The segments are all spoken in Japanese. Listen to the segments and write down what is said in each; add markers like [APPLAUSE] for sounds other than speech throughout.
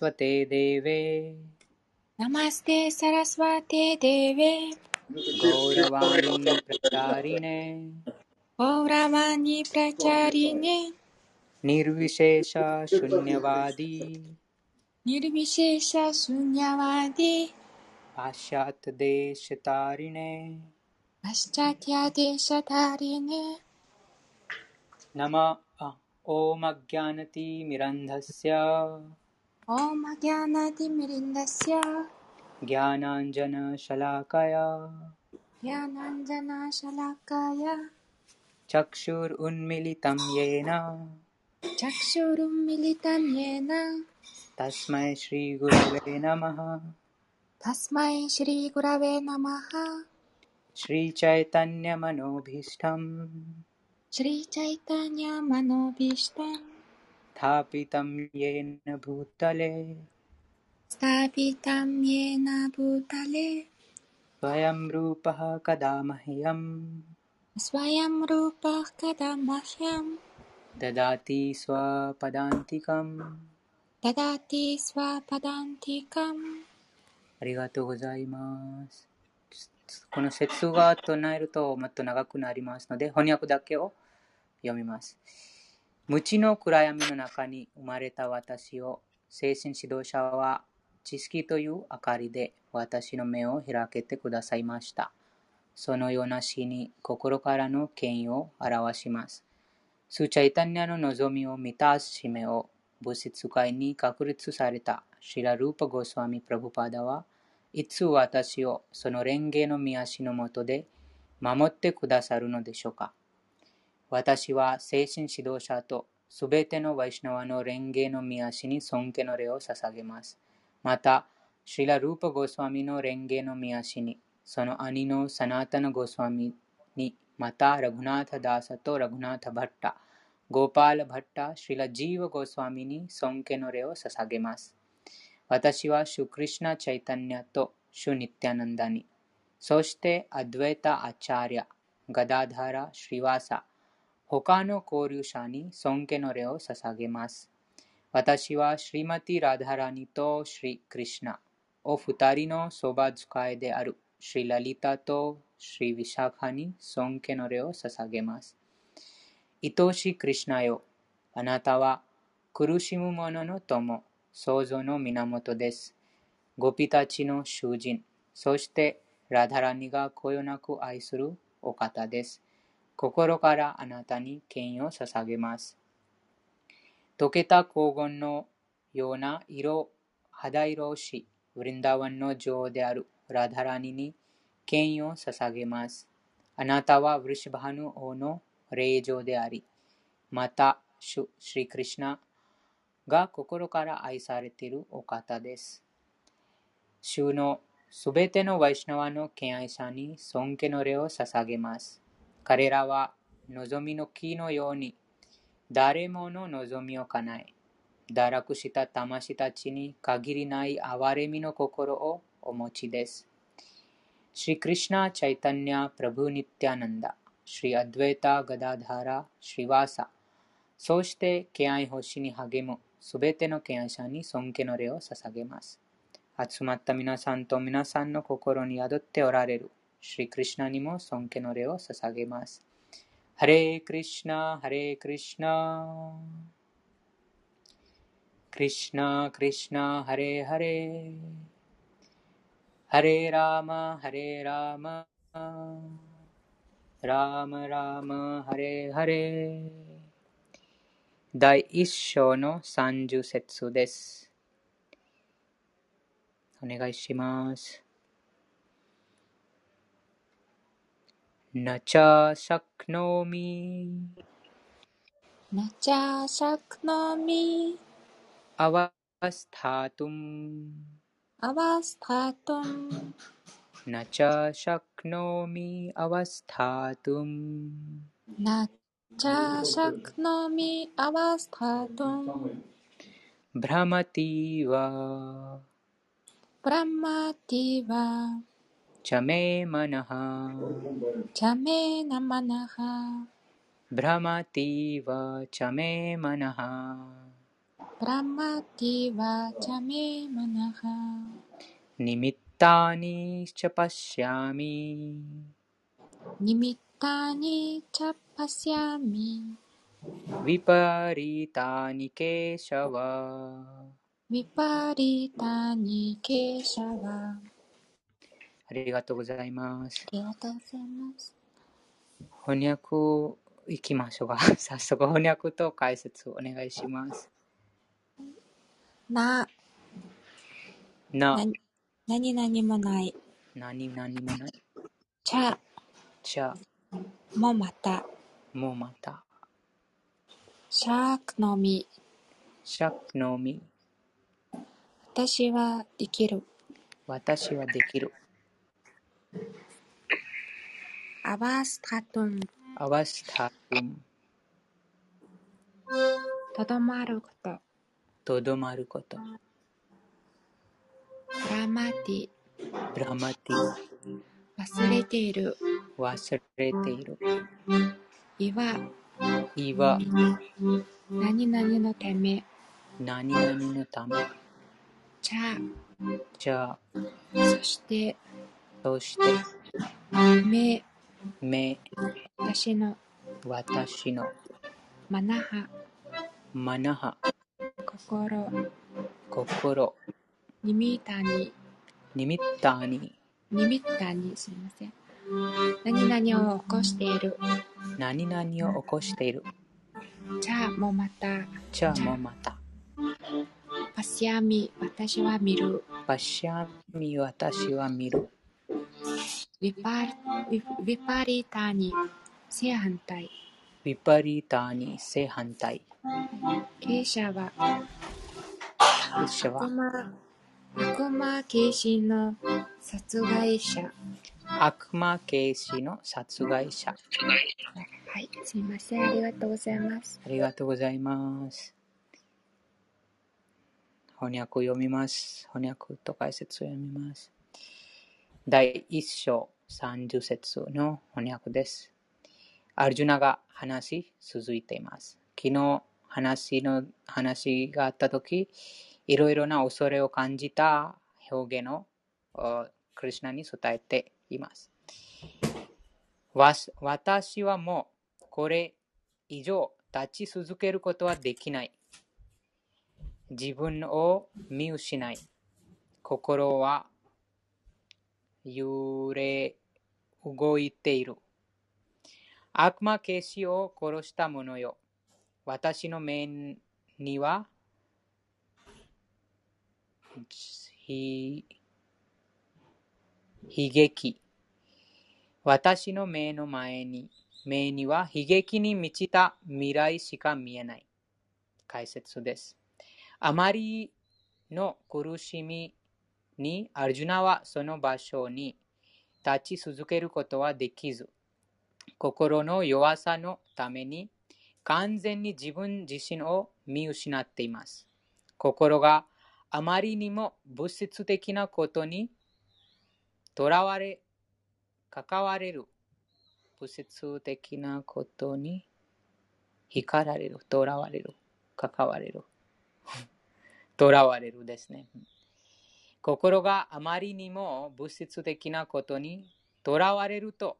सरस्वते देवे नमस्ते सरस्वते देवे गौरवाणी प्रचारिणे गौरवाणी प्रचारिणे निर्विशेष शून्यवादी निर्विशेष शून्यवादी पाश्चात्यदेशतारिणे पाश्चात्यादेशधारिणे नम ॐ अज्ञानतिमिरन्धस्य ॐ ज्ञानातिमिरिन्दस्य ज्ञानाञ्जनशलाकया। ज्ञानाञ्जनशलाकाय। चक्षुरुन्मिलितं येन। चक्षुरुन्मिलितं येन। तस्मै श्रीगुरवे नमः। तस्मै श्रीगुरवे नमः। श्रीचैतन्यमनोभीष्टम्। श्रीचैतन्यमनोभीष्टं स्थापितं येन भूतले स्थापितं येन भूतले स्वयं रूपः कदा मह्यम् स्वयं रूपः कदा मह्यं ददाति स्वपदान्तिकम् ダダティスワパダンティカムありがとうございます。この説が唱えるともっと長くなりますので、翻訳だけを読みます。 無知の暗闇の中に生まれた私を、精神指導者は知識という明かりで私の目を開けてくださいました。そのような死に心からの権威を表します。スチャイタニアの望みを満たす使命を物質界に確立されたシラ・ルーパ・ゴスワミ・プラブパダはいつ私をその蓮華の見足のもとで守ってくださるのでしょうか私は精神指導者とすべてのワイシナワの蓮華の見足に尊敬の礼を捧げます。また、シラ・ルーパ・ゴスワミの蓮華の見足に、その兄のサナータナ・ゴスワミに、また、ラグナータ・ダーサとラグナータ・バッタ、ゴパーラ・バッタ、シラ・ジーワ・ゴスワミに尊敬の礼を捧げます。私はシュクリシュナ・チャイタニアとシュ・ニッティアナンダに、そしてアドゥエタ・アチャーリア、ガダダーラ・シリワサ、他の交流者に尊敬の礼を捧げます。私はシリマティ・ラダハラニとシリ・クリシナ、お二人のそば使いであるシリ・ラリタとシリ・ヴィシャカに尊敬の礼を捧げます。愛しいクリシナよ、あなたは苦しむ者の友、創造の源です。ゴピたちの囚人、そしてラダラニがこよなく愛するお方です。心からあなたに権威を捧げます。溶けた黄金のような色、肌色をし、ウリンダワンの女王であるラダラニに権威を捧げます。あなたはヴリシバハヌ王の霊場であり、また、シュリクリシナが心から愛されているお方です。主のすべてのワイシナワの敬愛者に尊敬の礼を捧げます。彼らは望みの木のように誰もの望みを叶え、堕落した魂たちに限りない憐れみの心をお持ちです。シリクリシナ・チャイタニア・プラブ・ニティアナンダ、シリ・アドゥエタ・ガダダーラ・シリワーサ、そうして敬愛星に励むすべての敬愛者に尊敬の礼を捧げます。集まった皆さんと皆さんの心に宿っておられるシリクリシナにも尊敬の礼を捧げます。ハレクリシナ、ハレクリシナ。クリシナ、クリシナ、ハレハレ。ハレラーマ、ハレラーマ。ラーマラーマ、ハレハレ。第一章の三十節です。お願いします。न चाशक्नोमि न चाशक्नोमि अवस्थातुम्। अवस्थातुं न च शक्नोमि अवस्थातुं न च शक्नोमि चमे मन चमे न मन भ्रमतीव व चमे मन भ्रमती च चमे मन निमित्तानि च पश्यामि। निमित्तानि च पश्यामि। विपरीतानि केशव। विपरीतानि केशव। ありがとうございます。ありがとうございます。翻訳いきましょうか。[LAUGHS] 早速翻訳と解説お願いします。な、な、な、何々もない。何々もない。ちゃ、じゃもまた。もまた。シャークのみ。シャクのみ。私はできる。私はできる。アバスタトン。アワスタトン。とどまること。とどまること。プラマティ。ブラマティ。忘れている。忘れている。岩。岩。何々のため。何々のため。ちゃ、じゃあ、そして、そして、私の、私の、マナハ、マナハ、心、心、ニミタニ、ニミッタに、ニミタニ、すみません。何々を起こしている。何々を起こしている。ちゃもまた、じゃあもうまた。パシャミ、私は見る。パシャミ、私は見る。ヴィパリ、タニ、正反対。ヴィパリタに正反対。傾斜は、一緒は悪魔、悪魔軽視の殺害者。悪魔警視の殺害者。はい、すみません。ありがとうございます。ありがとうございます。翻訳を読みます。翻訳と解説を読みます。第一章30節の翻訳です。アルジュナが話し続いています。昨日話の話があったとき、いろいろな恐れを感じた表現をクリュナに伝えています。私はもうこれ以上立ち続けることはできない。自分を見失い、心は揺れ動いている。悪魔消しを殺した者よ。私の目には、悲劇。私の目の前に、目には悲劇に満ちた未来しか見えない。解説です。あまりの苦しみにアルジュナはその場所に立ち続けることはできず、心の弱さのために完全に自分自身を見失っています。心があまりにも物質的なことにとらわれ、関われる。物質的なことに光られる、とらわれる、関われる。[LAUGHS] とらわれるですね。心があまりにも物質的なことにとらわれると、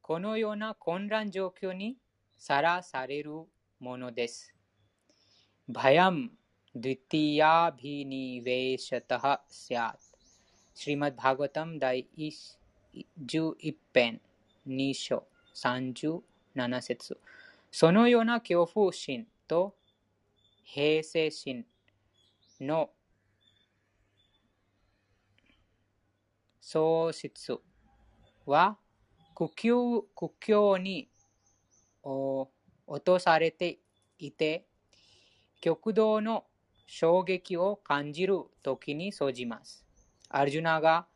このような混乱状況にさらされるものです。バヤム・ディティア・ビニ・ウェシャタハ・シャト。シリマッドバーガタム第11編2章37節そのような恐怖心と平成心の喪失は苦境苦境に落とされていて極度の衝撃を感じる時に生じます。アルジュナが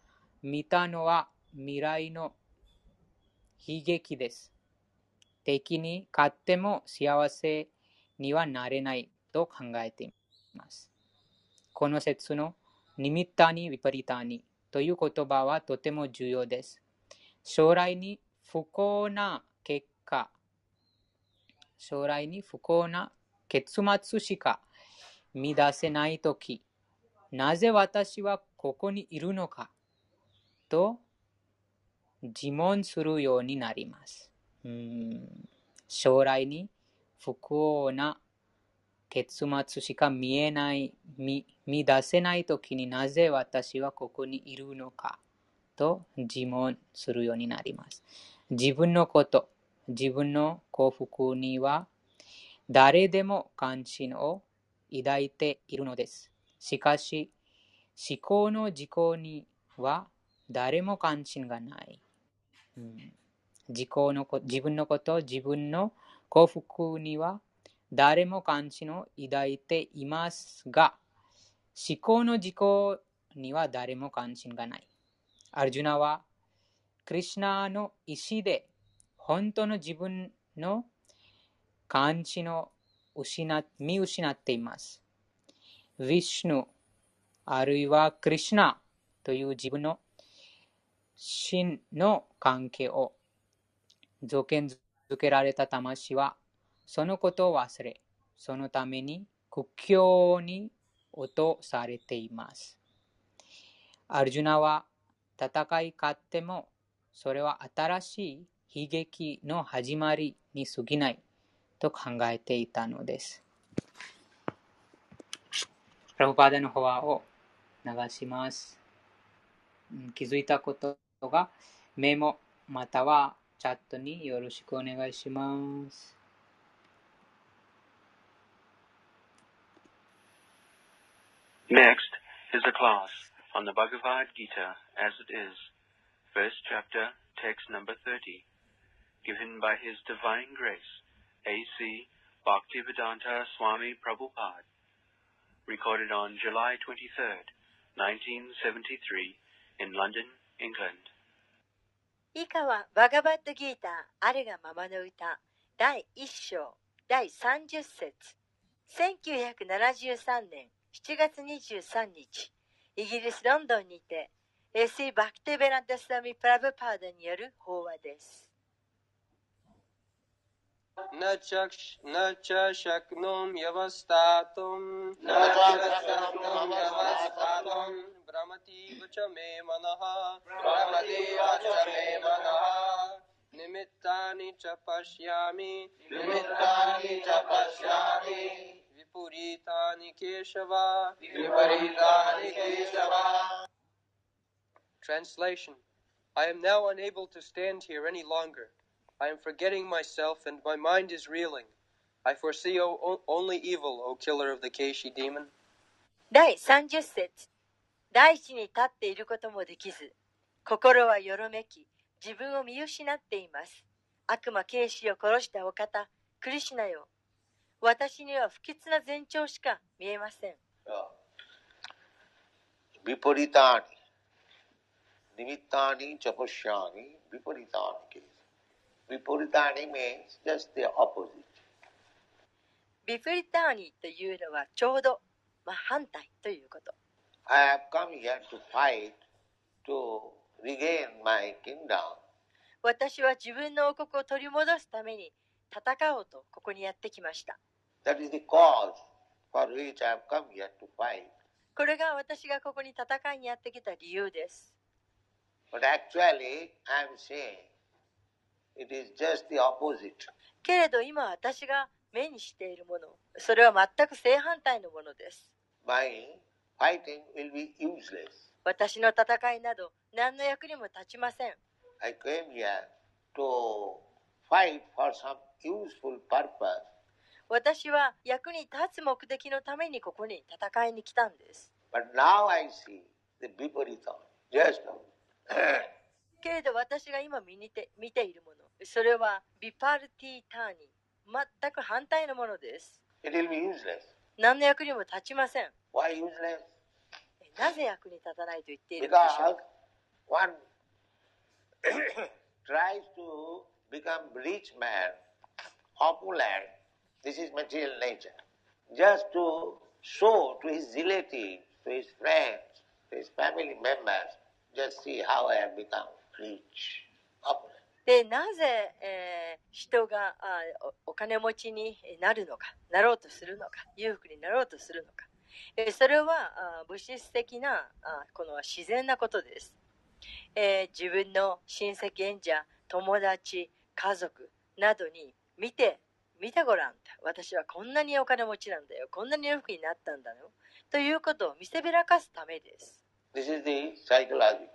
見たのは未来の悲劇です。敵に勝っても幸せにはなれないと考えています。この説のニミッタにヴィパリタにという言葉はとても重要です。将来に不幸な結果、将来に不幸な結末しか出せないとき、なぜ私はここにいるのかと自問するようになります。うん将来に不幸な結末しか見えない、見見出せないときになぜ私はここにいるのかと自問するようになります。自分のこと、自分の幸福には誰でも関心を抱いているのです。しかし、思考の自己には誰も関心がない。うん自己のこ自分のこと、自分の幸福には誰も関心を抱いていますが、思考の自己には誰も関心がない。アルジュナは、クリシナの意志で本当の自分の関心を失見失っています。ヴィシュヌ、あるいはクリシナという自分の真の関係を条件づけられた魂はそのことを忘れ、そのために苦境に落とされています。アルジュナは戦い勝ってもそれは新しい悲劇の始まりに過ぎないと考えていたのです。プラブパーダのフォアを流します。気づいたことがメモまたはチャットによろしくお願いします。Next is a class on the Bhagavad Gita as it is, first chapter, text number 30, given by His Divine Grace, A.C. Bhaktivedanta Swami Prabhupada, recorded on July 23rd, 1973, in London, England. 以下はバガバットギーターあるがままの歌第1章第30節1973年 7月23日イギリス・ロンドンにて A.C. バクテベランタスワミ・プラブパーダによる法話です。 न चक्ष न च शक्नुं व्यवस्थातुं न च शक्नुं व्यवस्थातुं भ्रमतीव च मे मनः भ्रमतीव च मे मनः निमित्तानि च पश्यामि निमित्तानि च पश्यामि विपरीतानि केशव विपरीतानि Keshav Translation I am now unable to stand here any longer. I am forgetting myself and my mind is reeling. I foresee o- o- only evil, O killer of the Keishi demon. 第30節大地に立っていることもできず心はよろめき自分を見失っています悪魔ケイシを殺したお方クリシュナよ 私には不吉な前兆しか見えません。ビポリタニ、ニミタニ、チョコシャニ、ビポリタニ means just the opposite. ビリターニというのはちょうど、まあ、反対ということ。I have come here to fight to regain my kingdom. 私は自分の王国を取り戻すために戦おうとここにやってきました。That is the cause for which I have come here to fight これが私がここに戦いにやってきた理由です but actually I am saying it is just the opposite けれど今私が目にしているものそれは全く正反対のものです my fighting will be useless 私の戦いなど何の役にも立ちません I came here to fight for some useful purpose 私は役に立つ目的のためにここに戦いに来たんです。[COUGHS] けれど私が今見,にて見ているもの、それはビパルティターニ、全く反対のものです。何の役にも立ちません。なぜ役に立たないと言って this is material nature, just to show to his relatives, to his friends, to his family members, just see how I have become rich, で、なぜ、えー人があおお金持ちになるのか、なろうとするのか、裕福になろうとするのか。えーそれはあ物質的なあこの自然なことです。えー自分の親戚縁者、友達、家族などに見て、見てごらん。私はこんなにお金持ちなんだよ。こんなに裕福になったんだよ。ということを見せびらかすためです。This is the psychology.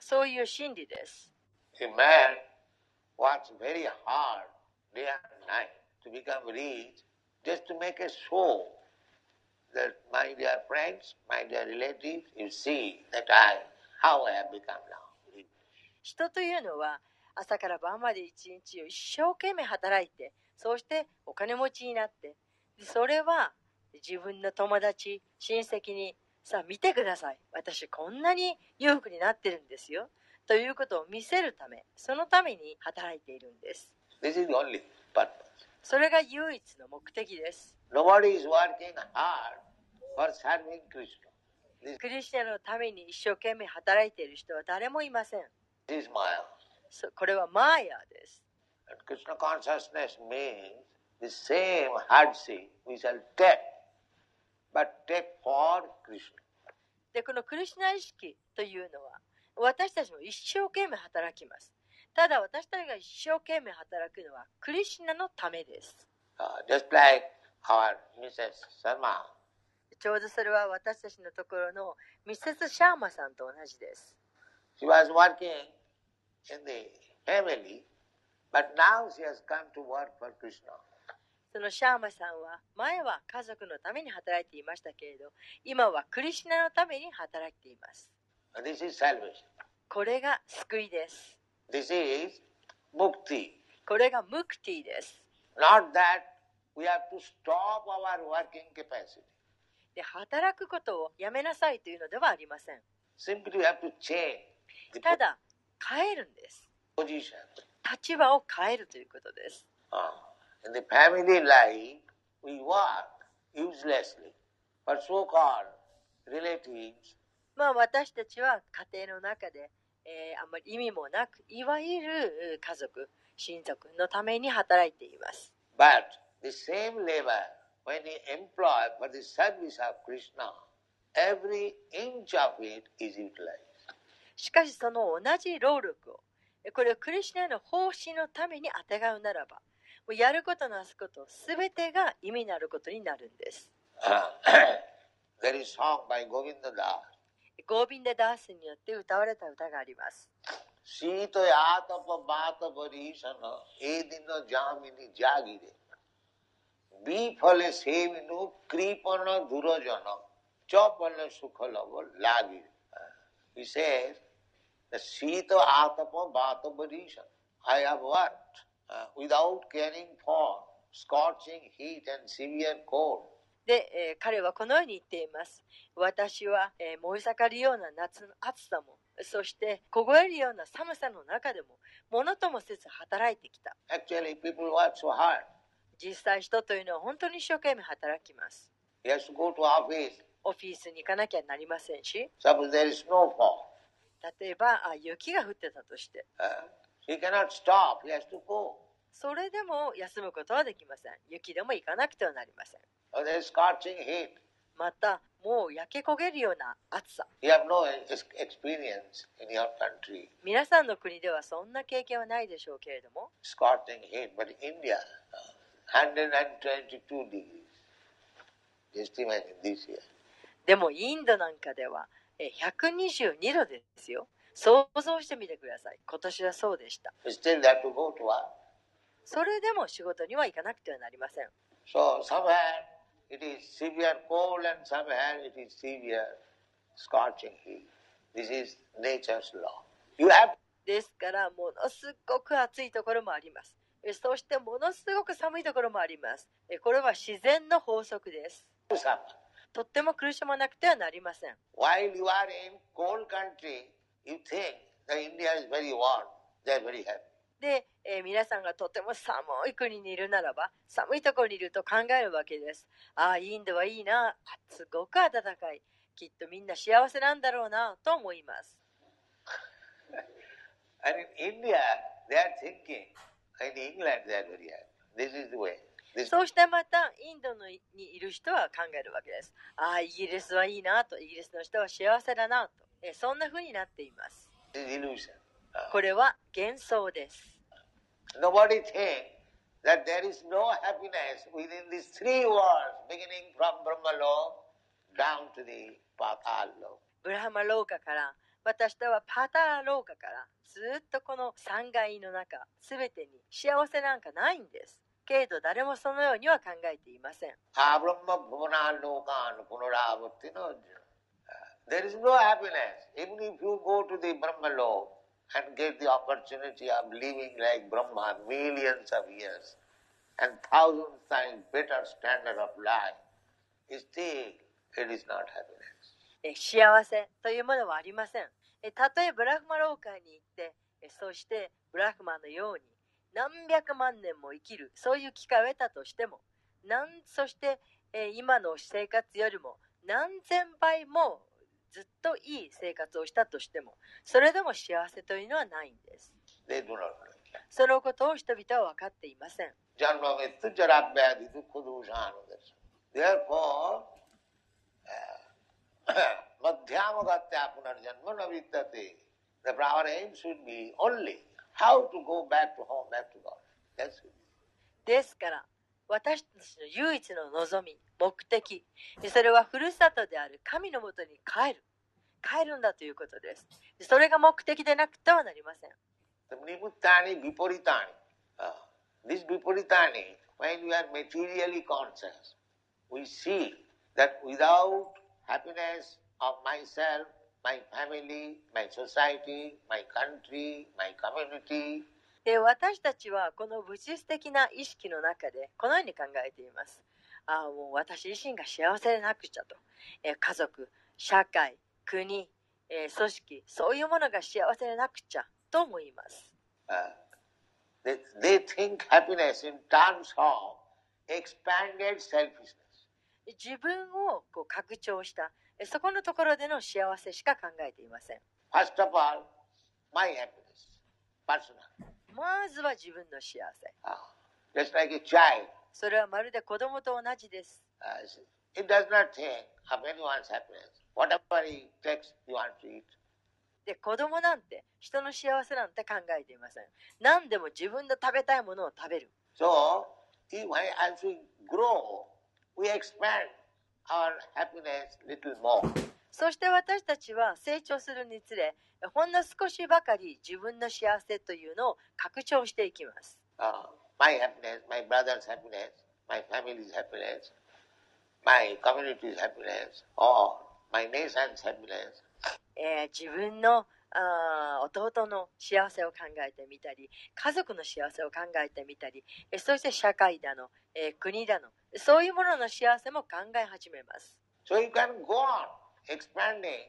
そういう心理です。A man works very hard day and night to become rich just to make a show that my dear friends, my dear relatives, you see that I how I have become now. 人というのは朝から晩まで一日を一生懸命働いてそうしてお金持ちになって。でそれは自分の友達親戚にさあ見てください。私こんなに裕福になってるんですよ。ということを見せるためそのために働いているんです。This is the only purpose. それが唯一の目的です。Nobody is working hard for serving Krishna. This クリスチャンのために一生懸命働いている人は誰もいません。これはマーヤです And Krishna consciousness means the same hardship we shall take, but take for Krishna. でこのクリシュナ意識というのは私たちも一生懸命働きますただ私たちが一生懸命働くのはクリシュナのためです Uh, just like our Mrs. Sharma, ちょうどそれは私たちのところのミセス・シャーマさんと同じです she was working in the family, そのシャーマさんは前は家族のために働いていましたけれど今はクリシナのために働いています。これが救いです。This is mukti. これがムクティです。Not that we have to stop our working capacity. で働くことをやめなさいというのではありません。ただ帰るんです。Position. 立場を変えるということです Uh, in the family life, we work uselessly for so-called relatives まあ私たちは家庭の中で、えーあんまり意味もなくいわゆる家族親族のために働いています But the same labor, when you employ for the service of Krishna, every inch of it is utilized. しかしその同じ労力をえこれはクリシナの奉仕のためにあてがうならば、もうやることなすことすべてが意味のあることになるんです。[COUGHS] There is song by Govinda Das. ゴービンダダースによって歌われた歌があります。シートやタパバタリーシャ、エディジャミニジャギレ。ビファレセミノ、クリポナドゥロジャノ、チョパナシュカラ、ラギレ。He says, The Sita Atapa Bhatavarisha. I have worked uh, without caring for scorching heat and severe cold. で、えー、彼はこのように言っています。私は、えー、燃え盛るような夏の暑さも、そして凍えるような寒さの中でも、ものともせず働いてきた。Actually, people work so hard. 実際、人というのは本当に一生懸命働きます。Yes, go to office. オフィスに行かなきゃなりませんし。Suppose there is snowfall. 例えばあ雪が降ってたとして Uh, he cannot stop. He has to go. それでも休むことはできません雪でも行かなくてはなりません Or there is scorching heat. またもう焼け焦げるような暑さ You have no ex- experience in your country, 皆さんの国ではそんな経験はないでしょうけれども scorching heat. But in India, uh, 122 degrees. Just imagine this year. でもインドなんかではえ122度ですよ。想像してみてください。今年はそうでした。それでも仕事には行かなくてはなりません。ですから、ものすごく暑いところもあります。そして、ものすごく寒いところもあります。これは自然の法則です。とっても苦しまなくてはなりません While you are in cold country, you think that India is very warm. They are very happy. で、えー皆さんがとても寒い国にいるならば寒いところにいると考えるわけですああインドはいいなすごく暖かいきっとみんな幸せなんだろうなと思います And in India, they are thinking, in England they are very happy. This is the way. そうしてまたインドのにいる人は考えるわけです。ああ、イギリスはいいなと、イギリスの人は幸せだなと、えそんなふうになっています。これは幻想です。ブラハマローカから、私たちはパター廊下から、ずっとこの三階の中、すべてに幸せなんかないんです。けれど誰もそのようには考えていません。Abrahma Bhuvana Lokan Punaravati There is no happiness. Even if you go to the Brahmaloka and get the opportunity of living like Brahma millions of years and thousands times better standard of life, still it is not happiness. え幸せというものはありません。えたとえブラフマ廊下に行って、えそしてブラフマのように何百万年も生きるそういう機会を得たとしてもなんそして、えー、今の生活よりも何千倍もずっといい生活をしたとしてもそれでも幸せというのはないんです。でどうそのことを人々は分かっていません。マディアムガティアプナルジャンマナビタティ。The flower aim should be てですから私たちの唯一の望み目的それはふるさとである神のもとに帰る。帰るんだということです。それが目的でなくてはなりません。This my family, my society, my country, my community. で私たちはこの物質的な意識の中でこのように考えています。あもう私自身が幸せでなくちゃと。え家族、社会、国、え組織、そういうものが幸せでなくちゃと思います。自分をこう拡張した。そこのところでの幸せしか考えていません。First of all, my happiness, まずは自分の幸せ。それはまるで子供と同じです。で子供なんて人の幸せなんて考えていません。何でも自分の食べたいものを食べる。So, grow, we expand. Our happiness little more. そして私たちは成長するにつれほんの少しばかり自分の幸せというのを拡張していきます Uh, my happiness, my brother's happiness, my family's happiness, my community's happiness, or my nation's happiness. えー自分のあー弟の幸せを考えてみたり家族の幸せを考えてみたりえーそして社会だの、えー国だのそういうものの幸せも考え始めます So you can go on expanding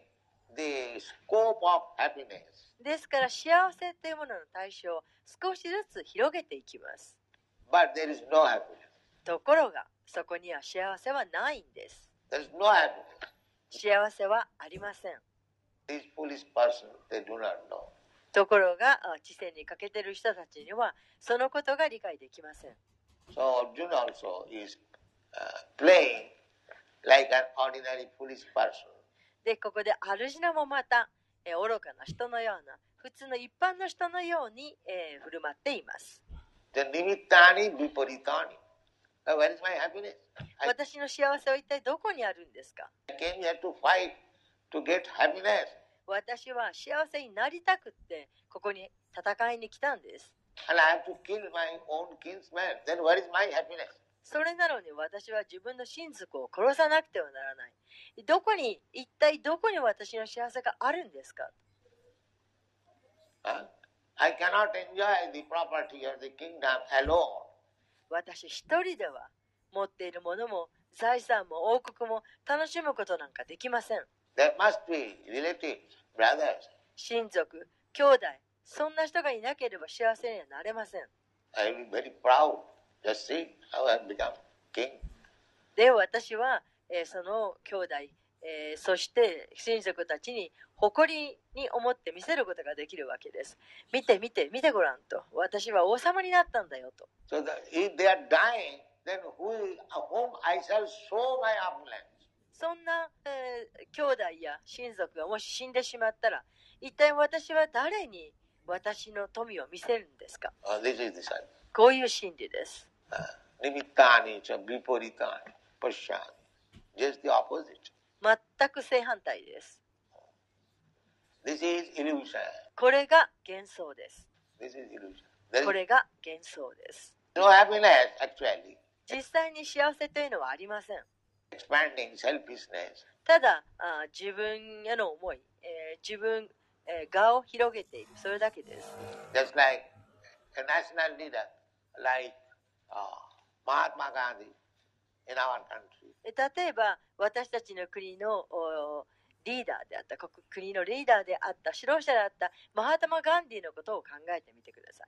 the scope of happiness. ですから幸せというものの対象を少しずつ広げていきます But there is no happiness. ところがそこには幸せはないんです There is no happiness. 幸せはありませんところが知性に欠けている人たちにはそのことが理解できません。So you also is playing like an ordinary foolish person. で、ここでアルジナもまた、え、愚かな人のような、普通の一般の人のように、え、振る舞っています。[LAUGHS] 私の幸せは一体どこにあるんですか？I came here to fight. to get happiness. 私は幸せになりたくてここに戦いに来たんです。それなのに私は自分の親族を殺さなくてはならない。どこに一体どこに私の幸せがあるんですか、私一人では持っているものも財産も王国も楽しむことなんかできません。There must be relatives, brothers. 親族兄弟そんな人がいなければ幸せにはなれません I be very proud. Just see how I become king. で私は、えーその兄弟、えーそして親族たちに誇りに思って見せることができるわけです。見て見て見てごらんと。私は王様になったんだよと。So that if they are dying, then who whom I shall show my opulence? そんな、えー、兄弟や親族がもし死んでしまったら、一体私は誰に私の富を見せるんですか、こういう心理です。Uh, 全く正反対です。これが幻想です。これが幻想です。実際に幸せというのはありません。ただ自分への思い、えー、自分がを広げているそれだけです。例えば私たちの国のリーダーであった国,国のリーダーであった指導者であったマハタマ・ガンディのことを考えてみてください。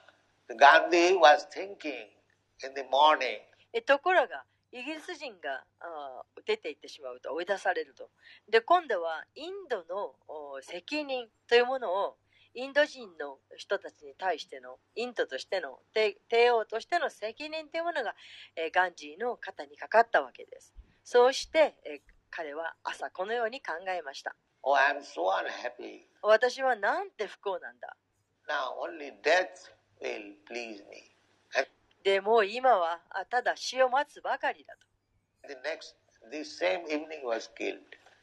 Gandhi was thinking in the morning, えところがイギリス人が出て行ってしまうと追い出されると。で今度はインドのお責任というものをインド人の人たちに対してのインドとしての帝帝王としての責任というものが、えーガンジーの肩にかかったわけです。そうして、えー彼は朝このように考えました。Oh, I'm so unhappy. 私はなんて不幸なんだ。Now only death will please me. でもう今はあただ死を待つばかりだと the next, this same evening was killed.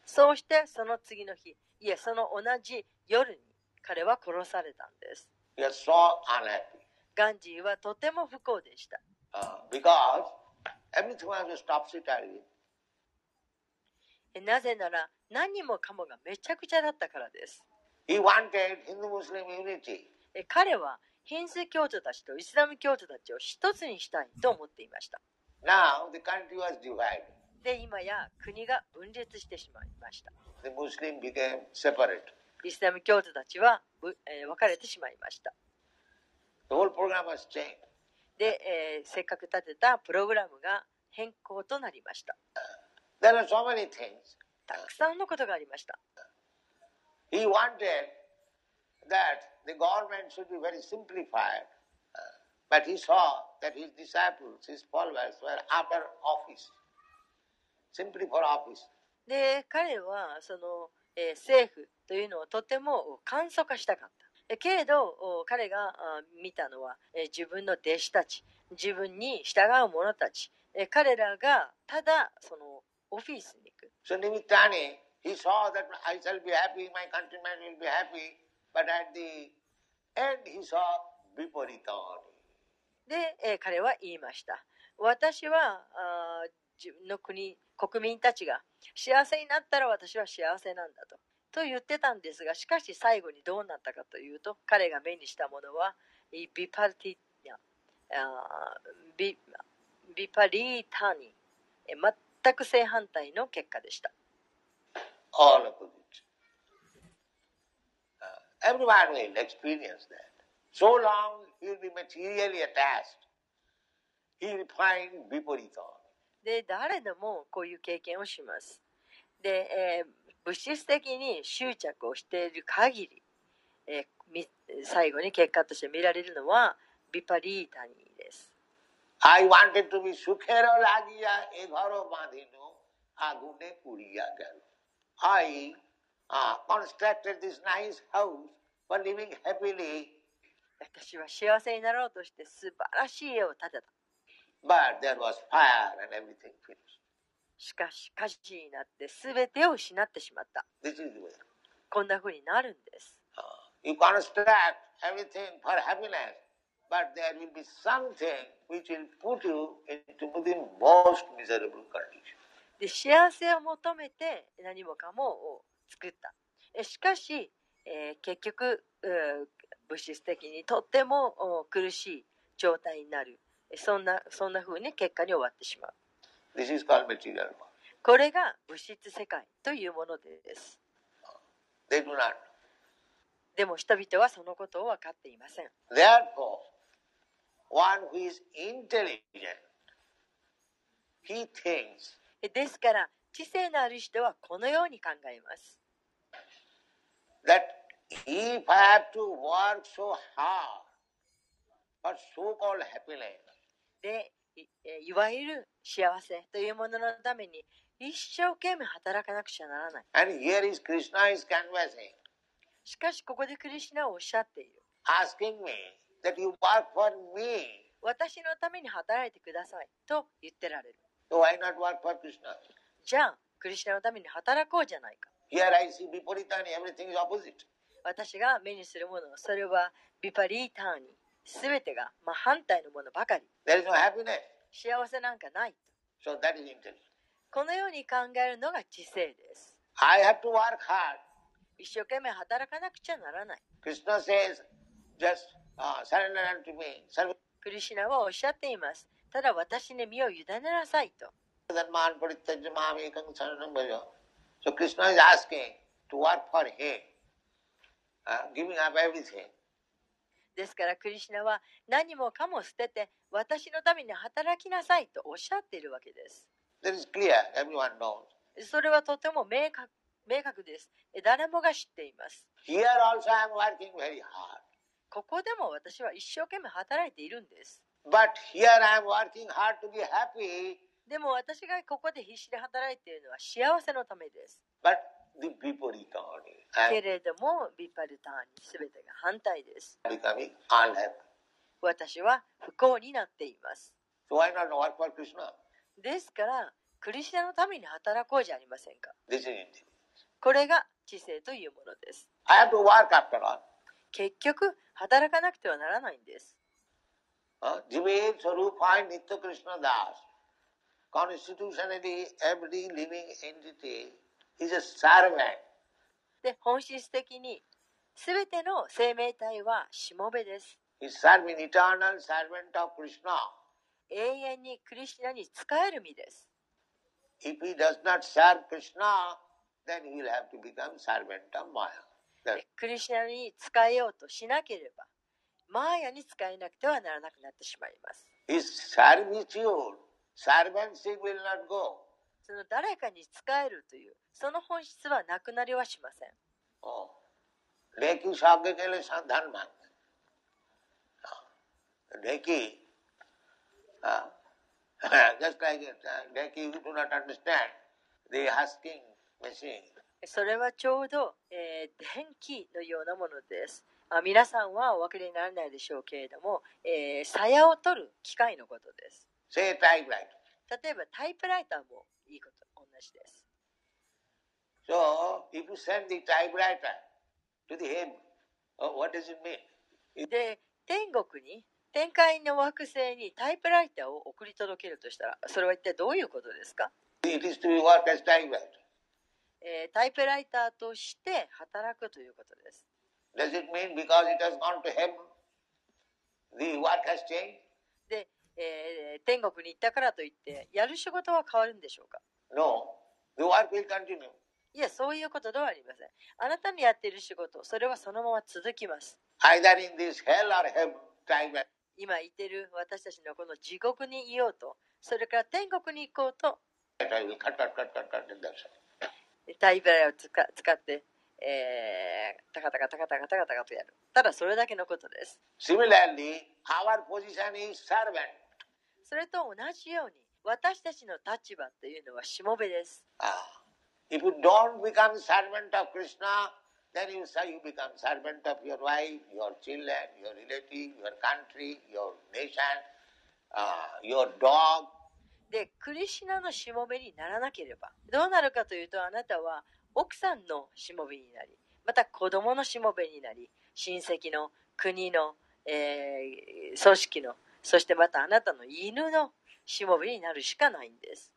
そうしてその次の日いえその同じ夜に彼は殺されたんです We are so unhappy ガンジーはとても不幸でした。uh, because everything was topsy-turvy. えなぜなら何もかもがめちゃくちゃだったからです。He wanted Hindu-Muslim unity. え彼はヒンズー教徒たちとイスラム教徒たちを一つにしたいと思っていました。Now the country was divided. で、今や国が分裂してしまいました。The Muslim became separate. イスラム教徒たちは、ぶえー分かれてしまいました。The whole program was changed. で、えーせっかく立てたプログラムが変更となりました。There are so many things. たくさんのことがありました。He wanted that the government should be very simplified. Uh, But he saw that his disciples, his followers, were after office. Simply for office. で彼はその、えー政府というのをとても簡素化したかったえけれどお彼があ見たのは、えー自分の弟子たち自分に従う者たちえー彼らがただそのオフィスに行く So Nimittani, he saw that I shall be happy, my countrymen will be happy. But at the end he saw Viparitani. で、えー彼は言いました私はあー自分の国国民たちが幸せになったら私は幸せなんだとと言ってたんですがしかし最後にどうなったかというと彼が目にしたものはビパティあービビパリータニえー全く正反対の結果でした All opposite. Uh, everyone will experience that. So long he will be materially attached. He will find Viparitani. で誰でもこういう経験をしますで、えー物質的に執着をしている限り、えーみ最後に結果として見られるのはビパリータニーです I wanted to be sukhero lagiya egharo bandhino agune puriya galo. I uh, constructed this nice house for living happily, 私は幸せになろうとして素晴らしい家を建てた but there was fire and everything finished. しかし火事になって全てを失ってしまった This is the way. こんな風になるんです Uh, you construct everything for happiness, but there will be something which will put you into the most miserable condition. で幸せを求めて何もかもを作った。えしかし、えー結局物質的にとってもお苦しい状態になる。えそんなそんな風に結果に終わってしまう。This is called material world. これが物質世界というものです。They do not. でも人々はそのことを分かっていません。Therefore, one who is intelligent, he thinks えですから知性のある人はこのように考えます that if I have to work so hard for so-called happiness, でいわゆる幸せというもののために一生懸命働かなくちゃならない and here is Krishna is canvassing, しかしここでクリシュナはおっしゃっている asking me that you work for me. 私のために働いてくださいと言ってられる So why not work for Krishna? じゃあクリシュナのために働こうじゃないか Here I see Viparitani, everything is opposite. 私が目にするものそれはビパリーターニ全てが真反対のものばかり There is no happiness. 幸せなんかない So that is intelligence. このように考えるのが知性です I have to work hard. 一生懸命働かなくちゃならない Krishna says, just uh, surrender unto me. クリシュナはおっしゃっていますただ私に身を委ねなさいと dharman parityajya mam ekam saranam bhaja. So Krishna is asking to work for him, uh, giving up everything. ですからクリシュナは何もかも捨てて私のために働きなさいとおっしゃっているわけです clear, everyone knows. それはとても明確明確です誰もが知っています Here also I am working very hard. ここでも私は一生懸命働いているんです But here I am working hard to be happy, でも私がここで必死で働いているのは幸せのためです。けれども、ビパルターにすべてが反対です。私は不幸になっています。ですから、クリシナのために働こうじゃありませんか。これが知性というものです。I have to work after all. 結局、働かなくてはならないんです。Constitutionally, every living entity is a servant. で、本質的に、全ての生命体はしもべです。He's serving eternal servant of Krishna. 永遠にクリシュナに仕える身です。If he does not serve Krishna, then he will have to become servant of Maya. クリシュナに仕えようとしなければ、マーヤに仕えなくてはならなくなってしまいます。His servitude, その誰かに使えるというその本質はなくなりはしません。[LAUGHS] それはちょうど、えー、電気のようなものです。あ皆さんはお分かりにならないでしょうけれども、さ、え、や、を取る機械のことです。Say typewriter. 例えばタイプライターもいいこと、同じです。So, if you send the typewriter to the heaven, uh, what does it mean? で、天国に、天界の惑星にタイプライターを送り届けるとしたら、それは一体どういうことですか、It is to work as typewriter. えータイプライターとして働くということです。Does it mean because it has gone to heaven, the work has changed? で、えー天国に行ったからといって、やる仕事は変わるんでしょうか？No. The work will continue? いや、そういうことではありません。あなたのやっている仕事、それはそのまま続きます。Either in this hell or heaven, typewriter. 今いてる私たちのこの地獄にいようと、それから天国に行こうと.タイプラを使使って、えー、タカタカタカタカタカタカとやる。ただそれだけのことです。Similarly, our position is servant. それと同じように私たちの立場というのはしもべです。で、クリシナのしもべにならなければ、どうなるかというと、あなたは奥さんのしもべになり、また子供のしもべになり、親戚の、国の、えー、組織の、そしてまたあなたの犬のしもべになるしかないんです。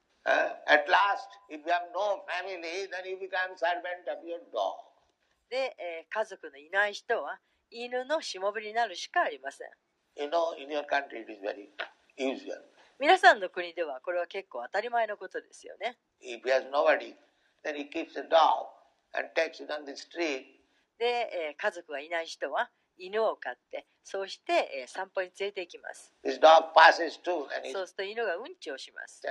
で、えー、家族のいない人は犬のしもべになるしかありません。皆さんの国ではこれは結構当たり前のことですよね。で、えー、家族がいない人は、犬を飼ってそうして、えー、散歩に連れて行きます。そうすると犬がうんちをします。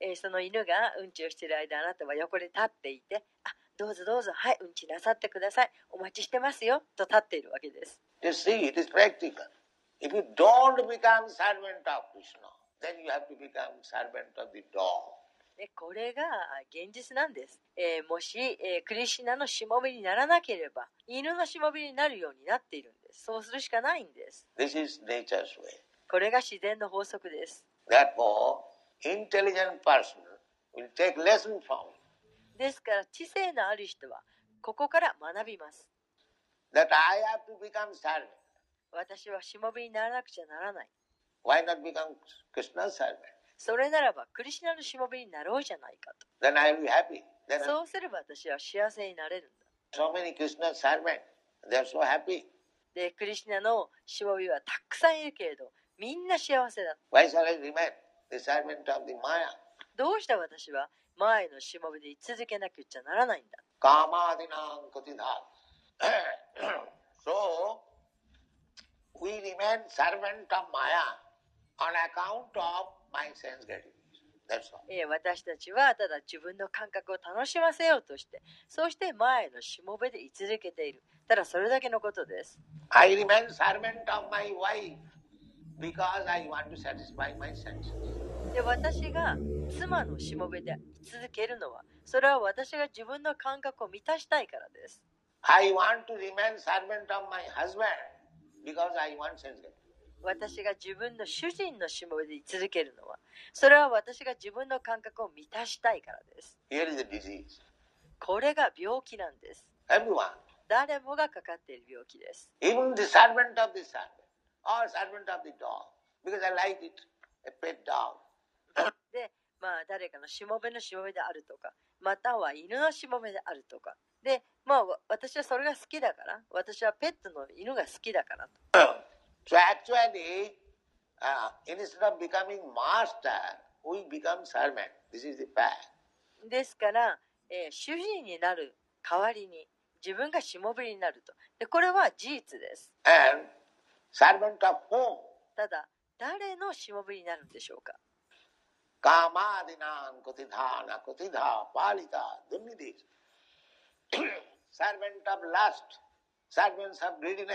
えその犬がうんちをしている間あなたは横に立っていてあどうぞどうぞはいうんちなさってください。お待ちしてますよと立っているわけです。Then you have to become servant of the dog. ね、これが現実なんです。えー、もし、えー、クリシナのしもべにならなければ、犬のしもべになるようになっているんです。そうするしかないんです。これが自然の法則です。ですから、知性のある人は、ここから学びます。私はしもべにならなくちゃならない。それならばクリシュナのしもべになろうじゃないかと Then I will be happy. Then そうすれば私は幸せになれるんだ so many Krishna's servants, they are so happy. で、クリシュナのしもべはたくさんいるけれど、みんな幸せだ。Why shall I remain the servant of the Maya? どうして私は前のしもべで居続けなくちゃならないんだ。Kamadinam kutidha. so, we remain servant of Maya on account of 私たちはただ自分の感覚を楽しませようとしてそして前のしもべで居続けている。ただそれだけのことです。私が妻のしもべで居続けるのはそれは私が自分の感覚を満たしたいからです。I want to remain servant of my husband 私が自分の主人のしもべで居続けるのは、それは私が自分の感覚を満たしたいからです。Here is the disease. これが病気なんです。Everyone, 誰もがかかっている病気です。even the servant of the servant or servant of the dog, because I like it, a pet dog. [COUGHS] で、まあ誰かのしもべのしもべであるとか、または犬のしもべであるとか。で、まあわ私はそれが好きだから、私はペットの犬が好きだからと。So actually, uh, instead of becoming メ。this is the fact. ですから、え、主人になる代わりに自分がしもべになると。でこれは事実です。ただ誰のしもべになるんでしょうか？カマディナンコティダーナコティダーパリタデミディスサーヴェント・オブ・ラストサーヴント・ブ・グリディネ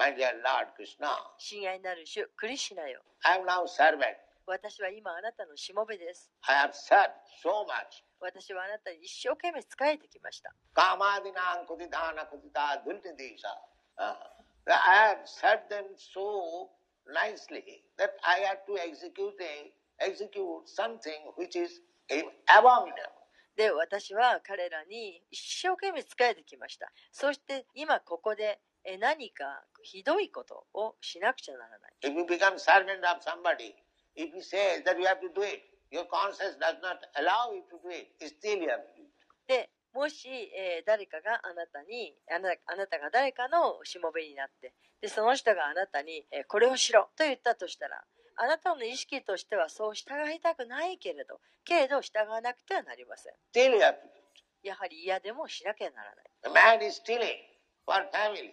My dear Lord Krishna, 親愛なる主、クリシュナよ。I am now servant. 私は今あなたのしもべです。I have served so much. 私はあなたに一生懸命仕えてきました。Kamadinam kutidhana kutita dunnidisa. Ah, I have served them so nicely that I have to execute, a, execute something which is abominable. で、私は彼らに一生懸命仕えてきました。そして今ここでえー何かひどいことをしなくちゃならない。If you become servant of somebody, if he says that you have to do it, your conscience does not allow you to do it, still you have to do it. で、もし、えー誰かがあなたにあな、あなたが誰かのしもべになって、で、その人があなたに、えーこれをしろと言ったとしたら、あなたの意識としてはそう従いたくないけれど、けれど従わなくてはなりません。Still you have to do it. やはり嫌でもしなきゃならない。The man is stealing for family.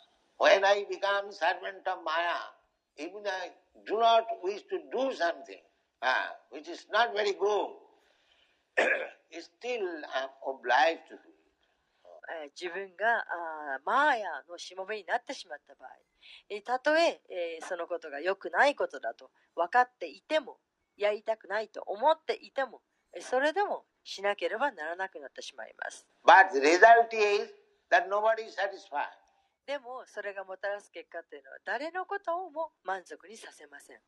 when I become servant of Maya, even I do not wish to do something uh, which is not very good, still I am obliged to do it. えー自分があーマーヤのしもべになってしまった場合、えーたとええーそのことが良くないことだと分かっていてもやりたくないと思っていてもえーそれでもしなければならなくなってしまいます But the result is that nobody is satisfied. でもそれがもたらす結果というのは誰のことをも満足にさせません。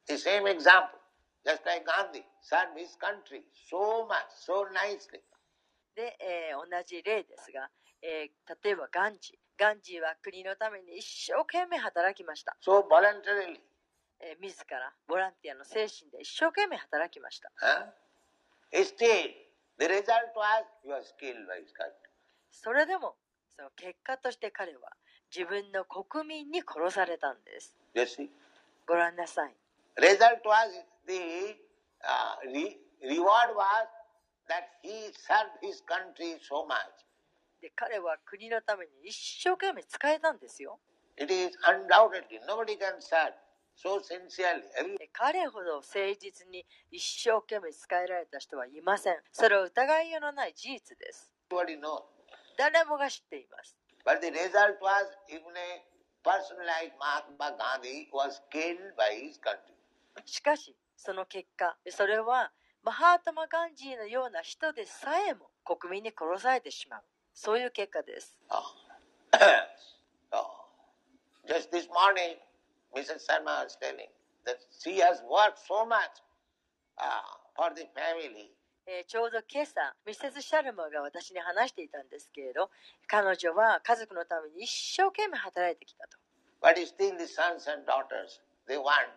で、えー、同じ例ですが、えー、例えばガンジー。ガンジーは国のために一生懸命働きました。So voluntarily. え、自らボランティアの精神で一生懸命働きました。それでもその結果として彼は自分の国民に殺されたんです。ご覧なさい。で彼は国のために一生懸命使えたんですよ。彼ほど誠実に一生懸命使えられた人はいません。それは疑いようのない事実です。誰もが知っています。But the result was even a person like Mahatma Gandhi was killed by his country. しかしその結果それはマハータマ・ガンジーのような人でさえも国民に殺されてしまうそういう結果です Oh. oh. Just this morning, Mrs. Sharma was telling that she has worked so much uh, for the family. えーちょうど今朝ミセス・シャルマが私に話していたんですけれど彼女は家族のために一生懸命働いてきたと But still the sons and daughters, they want,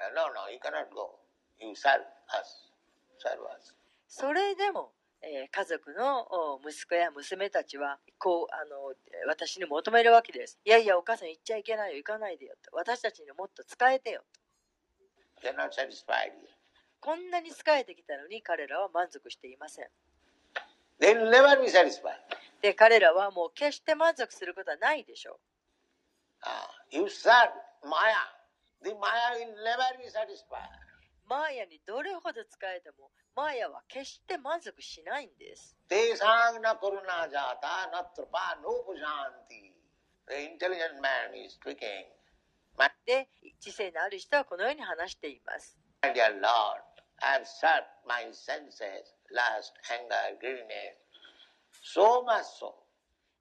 uh, no, no, you cannot go. You serve us. Serve us. それでも、えー家族のお息子や娘たちはこうあのえー私に求めるわけですいやいやお母さん行っちゃいけないよ行かないでよと私たちにもっと使えてよ are not satisfied yet. こんなに使えてきたのに彼らは満足していません never be satisfied. で彼らはもう決して満足することはないでしょ Ah, you serve Maya. The Maya will never be satisfied. うマーヤにどれほど使えてもマーヤは決して満足しないんです. The intelligent man is speaking. My で知性のある人はこのように話しています dear Lord, Answer my senses, lust, anger, greediness. So much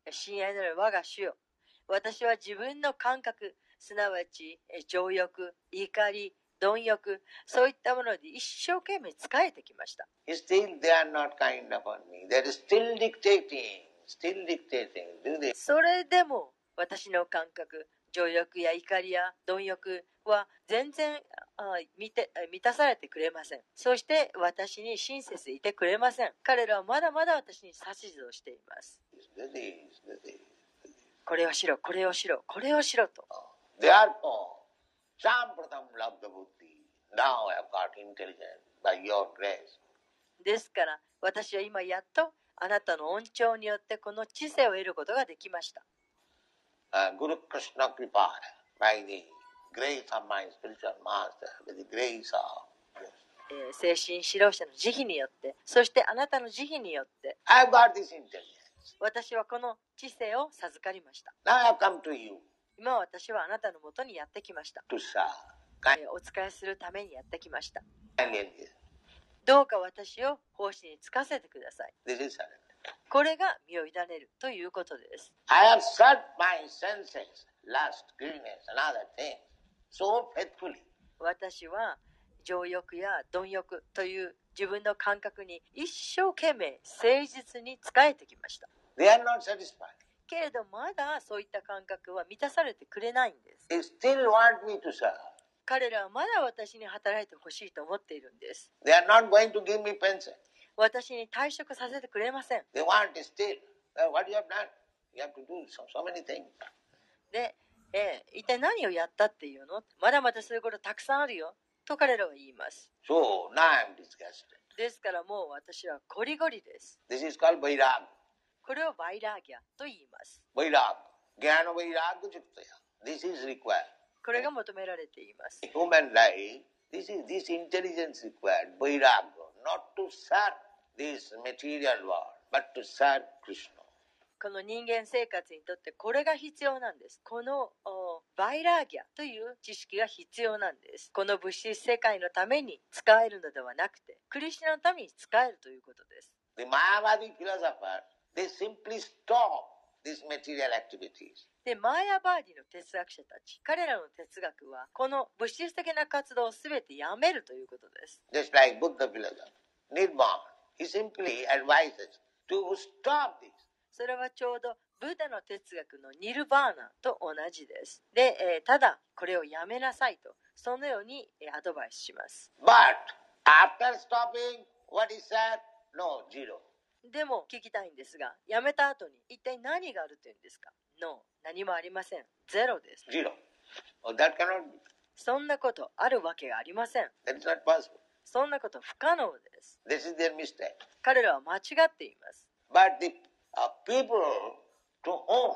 親愛なる我が主よ私は自分の感覚、すなわち、情欲、怒り、貪欲、そういったもので一生懸命使えてきました。それでも私の感覚、情欲や怒りや貪欲は全然あ満て満たされてくれませんそして私に親切でいてくれません彼らはまだまだ私に指図をしています.これをしろこれをしろこれをしろと Therefore, Sampratam Labdha Buddhi. Now I have got intelligence by your grace. ですから私は今やっとあなたの恩寵によってこの知性を得ることができました。Guru プ。え精神指導者の慈悲によってそしてあなたの慈悲によって私はこの知性を授かりました。今私はあなたのもとにやってきました。お使いするためにやってきました。どうか私を奉仕につかせてください。これが身を委ねるということです。I have served my senses, lust, greediness, and other things so faithfully. 私は情欲や貪欲という自分の感覚に一生懸命誠実に仕えてきました。They are not satisfied. けれどまだそういった感覚は満たされてくれないんです。They still want me to serve. 彼らはまだ私に働いてほしいと思っているんです。They are not going to give me pension. 私に退職させてくれません。で、えー、一体何をやったっていうの？まだまだすることたくさんあるよと彼らは言います。So, ですからもう私はコリゴリです。これをバイラーギャと言います。バイラーギャのバイラーギジプトヤ。This これが求められています。Human life, this intelligence required, Vairag, not to serve. この人間生活にとってこれが必要なんです。このバイラーギャという知識が必要なんです。この物質世界のために使えるのではなくてクリスナのために使えるということです。でマーヤバーディの哲学者たち彼らの哲学はこの物質的な活動を全てやめるということです、He simply advises to stop this. それはちょうどブダの哲学のニルバーナと同じです。で、えーただこれをやめなさいと、そのようにえーアドバイスします。But after stopping, what is said? No, zero. でも聞きたいんですが、やめた後に一体何があるというんですか ?No、何もありません。ゼロです。Zero. Oh, that cannot be. そんなことあるわけがありません。That is not possible. そんなこと不可能です。This is their mistake. 彼らは間違っています。But the uh, people to whom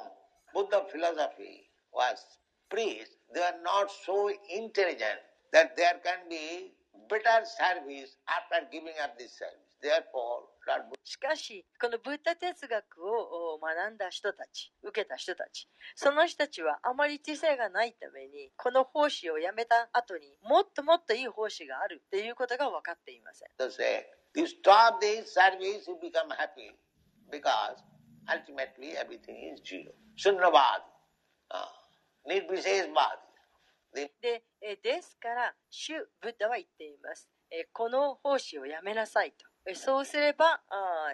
Buddha philosophy was preached, they are not so intelligent that there can be better service after giving up this service. しかしこのブッダ哲学を学んだ人たち受けた人たちその人たちはあまり知性がないためにこの奉仕をやめた後にもっともっといい奉仕があるっていうことが分かっていません。で,ですから、主ブッダは言っています。この奉仕をやめなさいと。えーそうすれば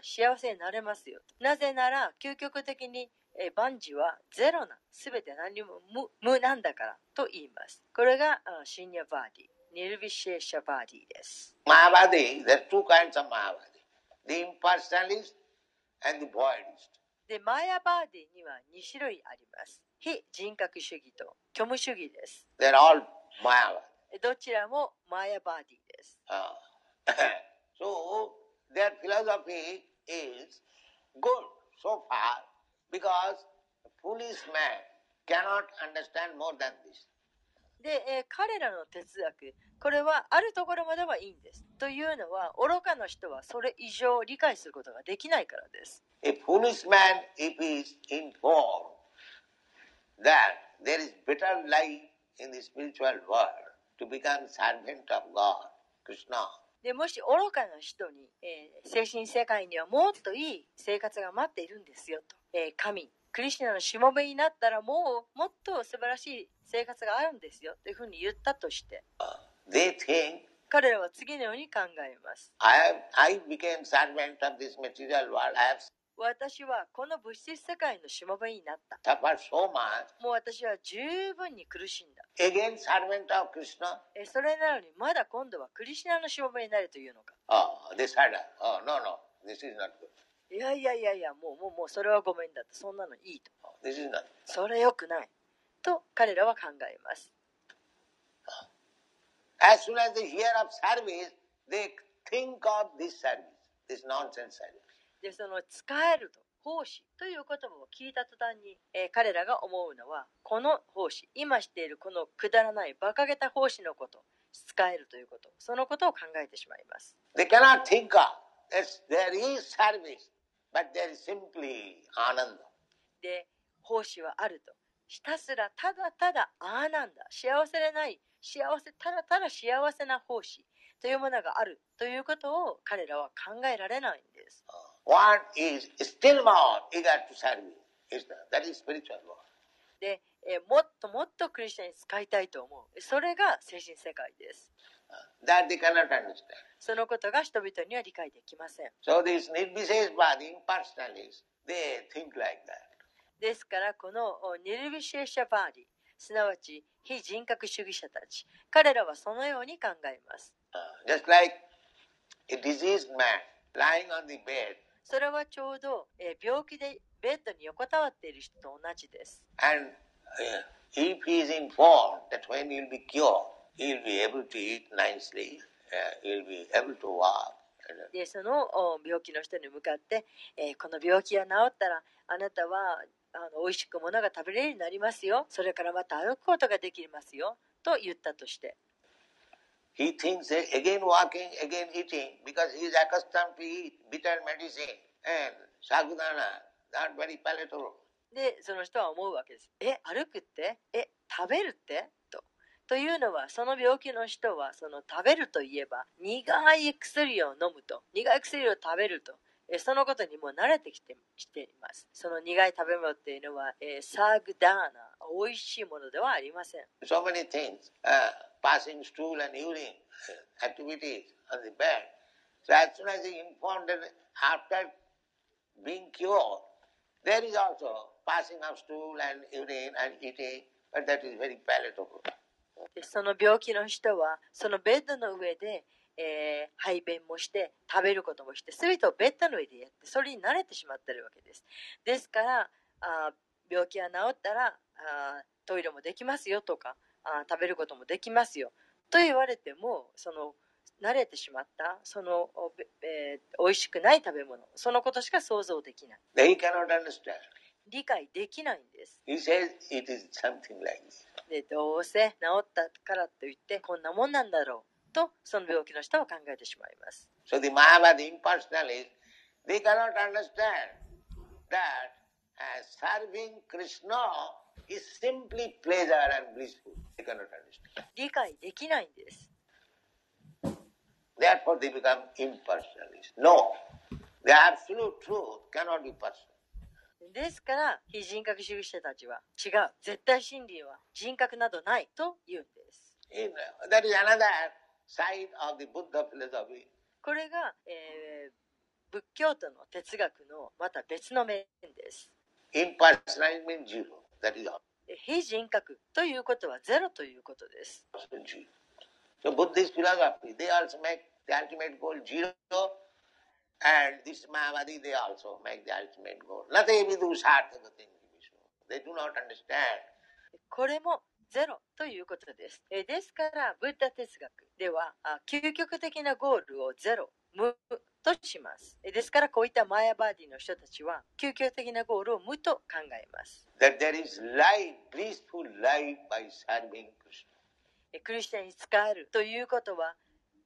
幸せになれますよと。なぜなら、究極的に、えー万事はゼロな、すべて何も無無なんだからと言います。これが Śūnyavādī、 Nirviśeṣavādī です。Mayavadi, there are two kinds of Mayavadi. The impersonalist and the voidist. で、 Māyāvādī には2種類あります。非人格主義と虚無主義です。They are all Mayavadi. えどちらもマヤバーディです。Uh, [LAUGHS] so their philosophy is good so far because a foolish man cannot understand more than this. で、えー彼らの哲学、これはあるところまではいいんです。というのは、愚かな人はそれ以上理解することができないからです。A foolish man, if he is informed that there is better life in the spiritual world to become servant of God, Krishna, でもし愚かな人に、えー精神世界にはもっといい生活が待っているんですよと、えー神クリスチャンのしもべになったらもうもっと素晴らしい生活があるんですよ。というふうに言ったとして。Think, 彼らは次のように考えます。I, have, I 私はこの物質世界のしもべになった。もう私は十分に苦しんだ。それなのにまだ今度はクリシナのしもべになるというのか。いやいやいやいや、もうもうもうそれはごめんだ。そんなのいいと。それよくない。と彼らは考えます。As soon as they hear of service, they think of this service, this nonsense service. でその使えると奉仕という言葉を聞いた途端に、えー彼らが思うのはこの奉仕今しているこのくだらない馬鹿げた奉仕のこと使えるということそのことを考えてしまいます。They cannot think of that there is service, but there is simply ananda. で奉仕はあると。ひたすらただただああなんだ。幸せでない幸せただただ幸せな奉仕というものがあるということを彼らは考えられないんです One is still more eager to serve you. Is that, that is spiritual world. で、えーもっともっとクリスチャンに使いたいと思うそれが精神世界です That they cannot understand. そのことが人々には理解できません So these nirvishesvadi, impersonalists, they think like that. ですからこのおニルビシェーシャバーディすなわち非人格主義者たち彼らはそのように考えます Uh, just like a diseased man lying on the bed, それはちょうど、えー病気でベッドに横たわっている人と同じです。And uh, if he is informed that when he will be cured, he will be able to eat nicely, uh, he will be able to walk. uh, でそのお病気の人に向かって、えーこの病気が治ったらあなたはあの美味しくものが食べれるようになりますよそれからまた歩くことができますよと言ったとして He thinks again walking, again eating, because he is accustomed to eat bitter medicine and sagudana, not very palatable. でその人は思うわけですえ歩くってえ食べるってとというのはその病気の人はその食べるといえば苦い薬を飲むと苦い薬を食べるとえそのことにもう慣れてきてしていますその苦い食べ物っていうのは、えーサグダーナ美味しいものではありません So many things, uh, passing stool and urine activities on the bed. So as soon as he informed that after being cured, there is also passing of stool and urine and eating, but that is very palatable. でその病気の人はそのベッドの上で、えー排便もして食べることもして全てをベッドの上でやってそれに慣れてしまってるわけですですからあ病気が治ったらあトイレもできますよとかあ食べることもできますよ。と言われてもその慣れてしまったそのお、え、美味しくない食べ物そのことしか想像できない。理解できないんです、でどうせ治ったからといってこんなもんなんだろうとその病気の人は考えてしまいます、so the Mahava, れ is simply pleasure and blissful. They cannot understand. 理解できないんです Therefore they become impersonalists. No, the absolute truth cannot be personal. ですから非人格主義者たちは違う絶対真理は人格などないと言うんです In, uh, that is another side of the Buddha philosophy. これが、えー仏教徒の哲学のまた別の面です Impersonal means zero. That is all. え非人格ということはゼロということです. So Buddhist philosophy, they also make the ultimate goal zero, and this Mahavadi, they also make the ultimate goal. Nothing vidu sarthakati They do not understand これもゼロということです。えーですから、ブッダ哲学では、あ究極的なゴールをゼロ、無とします。えーですから、こういったマヤバーディの人たちは、究極的なゴールを無と考えます。that there is life, blissful life by serving Krishna. えークリスチャンに仕えるということは、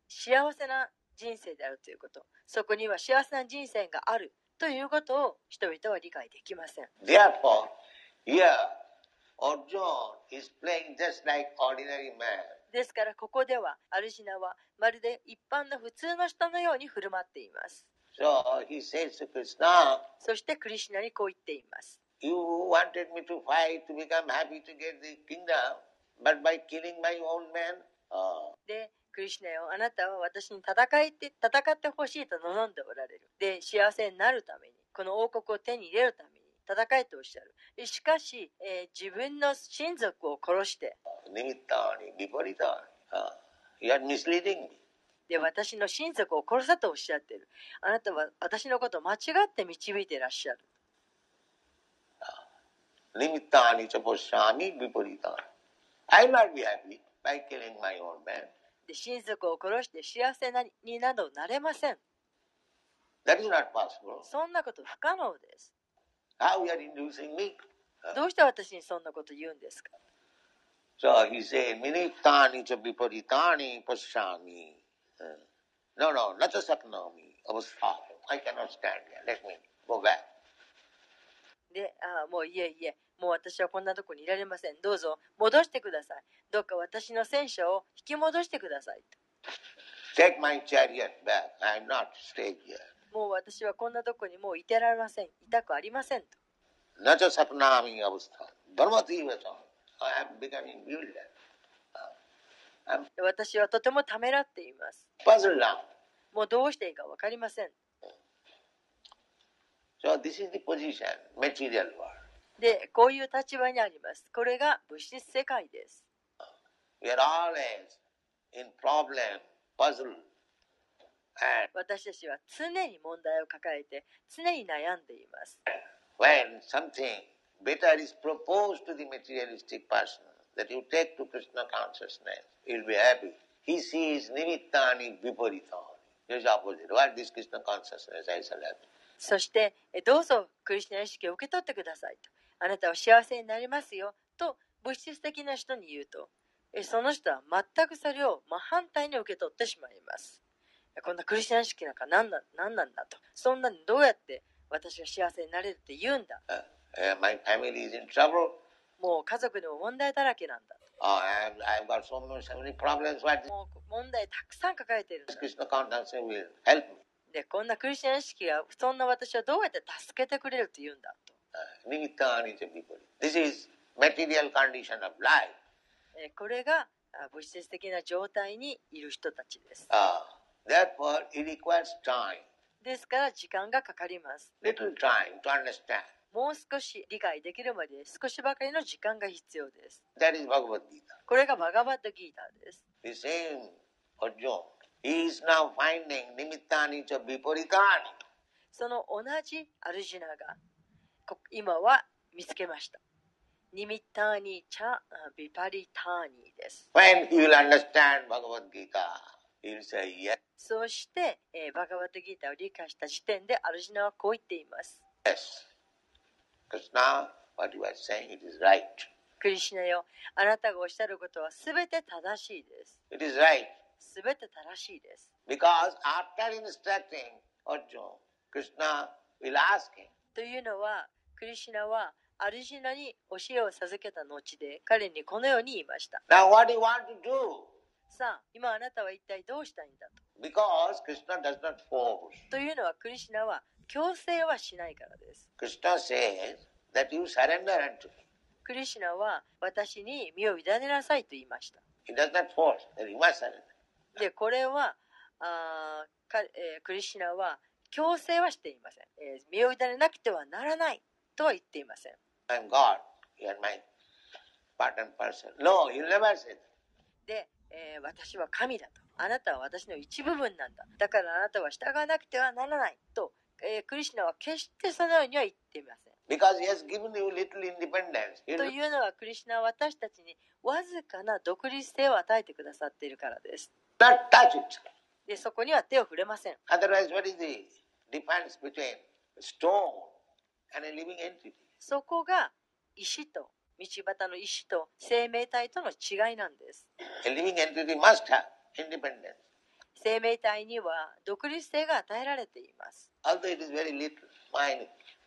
幸せな人生であるということ。そこには幸せな人生があるということを人々は理解できません。Therefore, here Arjuna is playing just like ordinary man. ですから、ここでは、アルジナはまるで一般の普通の人のように振る舞っています。So he says to Krishna, そしてクリシュナにこう言っています。You wanted me to fight to become happy to get the kingdom, but by killing my own men? Oh, で、クリシュナよ、あなたは私に戦いて戦ってほしいと望んでおられる。で、幸せになるために、この王国を手に入れるために戦えとおっしゃる。しかし、えー、自分の親族を殺してで私の親族を殺さとおっしゃってる。あなたは私のことを間違って導いてらっしゃる。親族を殺して幸せになどなれません。そんなこと不可能です。How you are inducing me? どうして私にそんなこと言うんですか So he said, Minittani cha viparitani pashyami. Uh, No, no, not just saknami. Avastha. I cannot stand here. Let me go back. で、あもういえいえ、もう私はこんなとこにいられません。どうぞ戻してください。どうか私の戦車を引き戻してください。Take my chariot back. I am not staying here. もう私はこんなとこにもういてられません。痛くありません私はとてもためらっています。もうどうしていいかわかりません。でこういう立場にあります。これが物質世界です。私たちは常に問題を抱えて常に悩んでいます。when something better is proposed to the materialistic person, that you take to Krishna consciousness, you'll be happy. He sees nimittani viparitani. Just opposite. What is Krishna consciousness? I shall have. そして、えどうぞクリスチャン意識を受け取ってくださいと。あなたは幸せになりますよと物質的な人に言うと、えその人は全くそれを真反対に受け取ってしまいます。こんなクリスチャン式なんか何な,何なんだと。そんなにどうやって私が幸せになれるって言うんだ。もう家族にも問題だらけなんだ。Oh, もう問題たくさん抱えてる。で、こんなクリスチャン式がそんな私はどうやって助けてくれるって言うんだと。これが物質的な状態にいる人たちです。Therefore, it requires time, ですから時間がかかります。little time to understand. もう少し理解できるまで少しばかりの時間が必要です。That is Bhagavad Gita. これがバガバッドギーターです。The same Arjuna. He is now finding nimittani cha viparitani. その同じアルジュナがこ今は見つけました。ニミッターニチャあビパリターニです。When he will understand Bhagavad Gita, そうして、えー、バカバタギータを理解した時点でアルジナはこう言っています。クリシナよ、あなたがおっしゃることはすべて正しいです。It すべて正しいです。というのは、クリシナはアルジナに教えを授けた後で彼にこのように言いました。さあ、今あなたは一体どうしたいんだと。Because Krishna does not force. というのはクリシュナは強制はしないからです。Krishna says that you surrender unto me. クリシュナは私に身を委ねなさいと言いました。He does not force that you must surrender. で、これはあーか、えークリシュナは強制はしていません、えー身を委ねなくてはならないとは言っていません。I'm God. You are my part and parcel. No, he'll never say that. で、えー私は神だと。あなたは私の一部分なんだ。だからあなたは従わなくてはならないと、えークリシュナは決してそのようには言っていません。Because he has given you little independence. というのはクリシュナは私たちにわずかな独立性を与えてくださっているからです。not touch it. で、そこには手を触れません。Otherwise, what is the difference between stone and a living entity? そこが石と、道端の石と生命体との違いなんです。生命体には独立性が与えられています。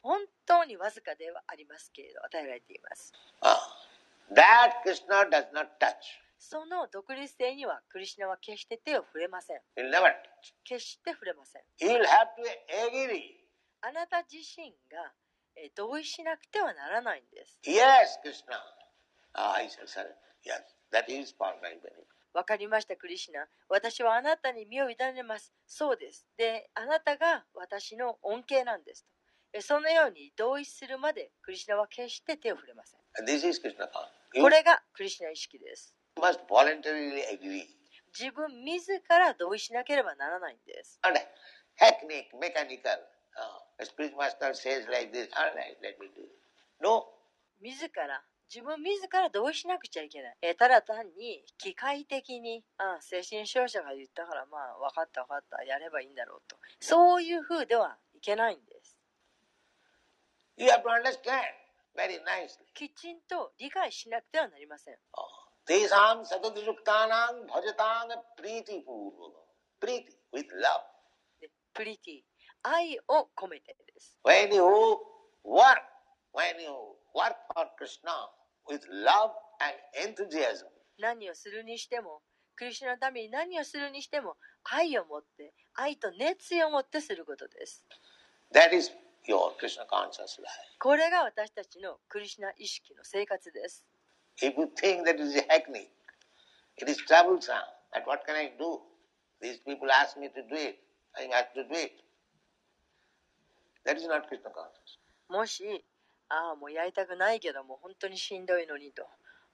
本当にわずかではありますけれど、与えられています。その独立性にはクリシナは決して手を触れません。決して触れません。あなた自身がえー、同意しなくてはならないんです。Yes, Krishna. Ah, I said, sir. Yes, that is part of my わかりました、クリシナ。私はあなたに身を委ねます。そうです。で、あなたが私の恩恵なんです。そのように同意するまで、クリシナは決して手を触れません。This is Krishna. You... これがクリシナ意識です。You must voluntarily agree. 自分自ら同意しなければならないんです。あれ、テクニック、メカニカル。自ら自分自ら同意しなくちゃいけない。えただ単に機械的にあ精神症者が言ったからまあ分かった分かったやればいいんだろうと。そういうふうではいけないんです。You have to understand very nicely. きちんと理解しなくてはなりません、oh. プリティ with love. プリティ愛を込めてです。When you work, when you work for Krishna with love and enthusiasm, 何をするにしても、クリシュナのために何をするにしても、愛を持って、愛と熱意を持ってすることです。that is your Krishna conscious life. これが私たちのクリシュナ意識の生活です。If you think that is a hackney, it is troublesome, and what can I do? These people ask me to do it, I have to do it. That is not Krishna consciousness. もし、ああ、もうやりたくないけど、もう本当にしんどいのにと。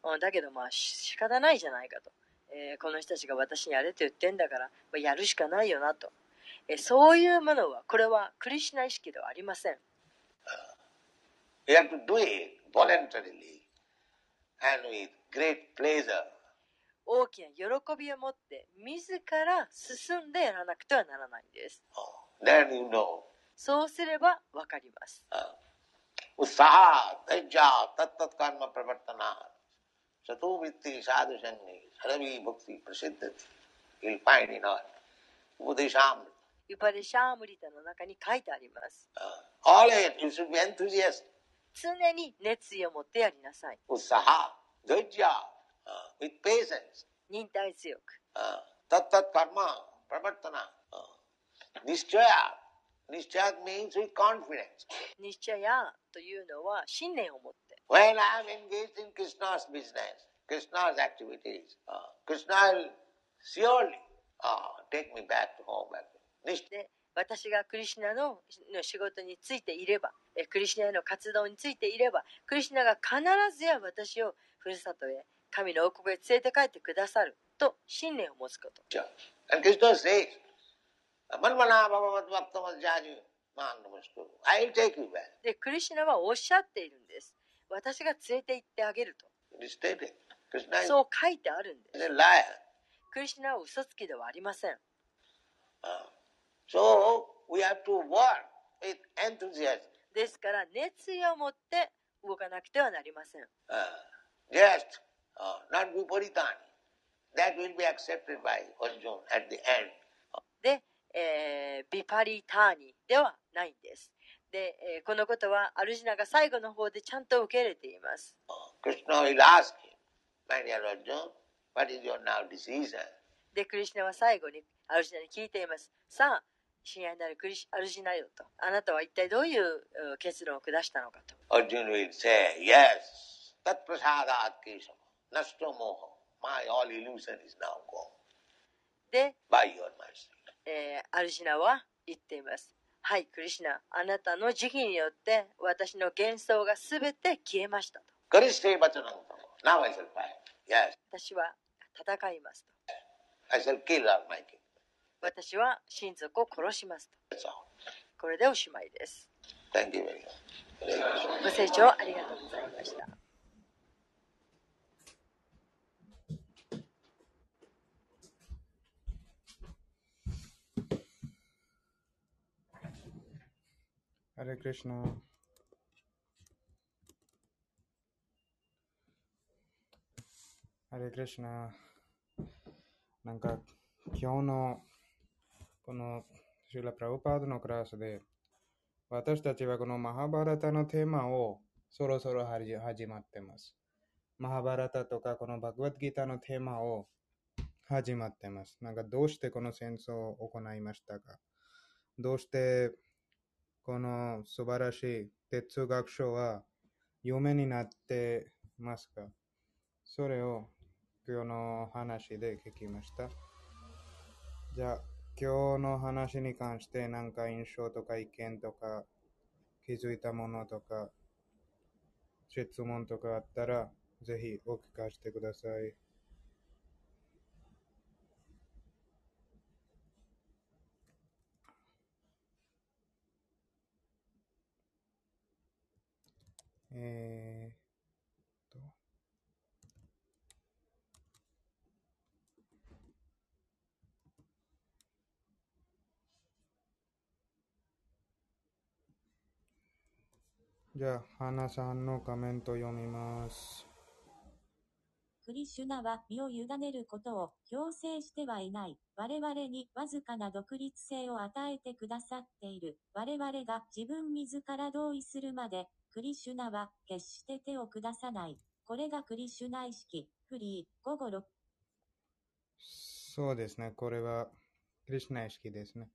うんだけど、まあ、し仕方ないじゃないかと。えーこの人たちが私にやれと言ってんだから、まあ、やるしかないよなと。えそういうものは、これはクリシュナ意識ではありません。You have to do it voluntarily and with great pleasure. 大きな喜びを持って、自ら進んでやらなくてはならないんです。Oh, then you know. そうすればわかります。ウサータジャータタタカンマプラバタナーシャトウビティサードシャンニーサラビーボクティプシッティティイルパイニナーウディシャムリタウパディシャムリタの中に書いてあります。オレイトシュビエントゥジエス常に熱意を持ってやりなさい。ウサハドジャーウィッペーセンス忍耐強く。タタタカンマプラなタナーニスチョヤー Uh. Nishchaya means with confidence. ニッチャヤというのは信念を持って。When I am engaged in Krishna's business, Krishna's activities, uh, Krishna will surely uh, take me back to home. Nish- で私がクリシュナのの仕事についていればえクリシュナへの活動についていればクリシュナが必ずや私をふるさとへ神の王国へ連れて帰ってくださると信念を持つこと And Krishna says, で、クリシナはおっしゃっているんです。私が連れて行ってあげると。そう書いてあるんです。クリシナは嘘つきではありません。ですから、熱意を持って動かなくてはなりません。で、えー、ビパリターニではないんです。で、えー、このことはアルジナが最後の方でちゃんと受け入れています。で、クリスナは最後にアルジナに聞いています。さあ、親愛なるクリシアルジナよと、あなたは一体どういう結論を下したのかと。アルジナは言う、Yes, タプラサーダーアッケーショナストモハ、マイオリルーションイスナウゴー。で、バイオンマイス。えーアルジナは言っています。はい、クリシュナ、あなたの慈悲によって私の幻想がすべて消えましたと。私は戦いますと。私は親族を殺しますと。これでおしまいです。Thank you very much. ご清聴ありがとうございました。Hare Krishna. ハレクリシナ。なんか、今日のこのシュラ・プラブパードのクラスで、私たちはこのマハバラタのテーマをそろそろ始まってます。マハバラタとかこのバグワッドギーのテーマを始まってます。なんかどうしてこの戦争を行いましたか？どうしてこの素晴らしい哲学書は夢になってますか？それを今日の話で聞きました。じゃあ、今日の話に関して何か印象とか意見とか気づいたものとか質問とかあったらぜひお聞かせてください。えーっと。じゃあ、花さんのコメント読みます。クリシュナは身を委ねることを強制してはいない。我々にわずかな独立性を与えてくださっている。我々が自分自ら同意するまで、クリシュナは決して手を下さない。これがクリシュナ意識。フリー、午後6そうですね。これはクリシュナ意識ですね。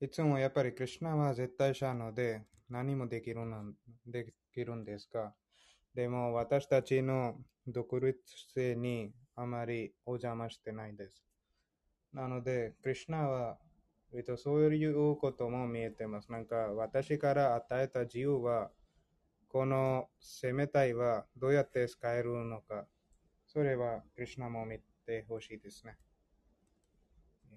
いつもやっぱりクリシュナは絶対者なので何もできるのできるんですが、でも私たちの独立性にあまりお邪魔してないです。なので、クリシュナは、えっと、そういうことも見えてます。なんか私から与えた自由は、この生命体はどうやって使えるのか、それはクリシュナも見てほしいですね。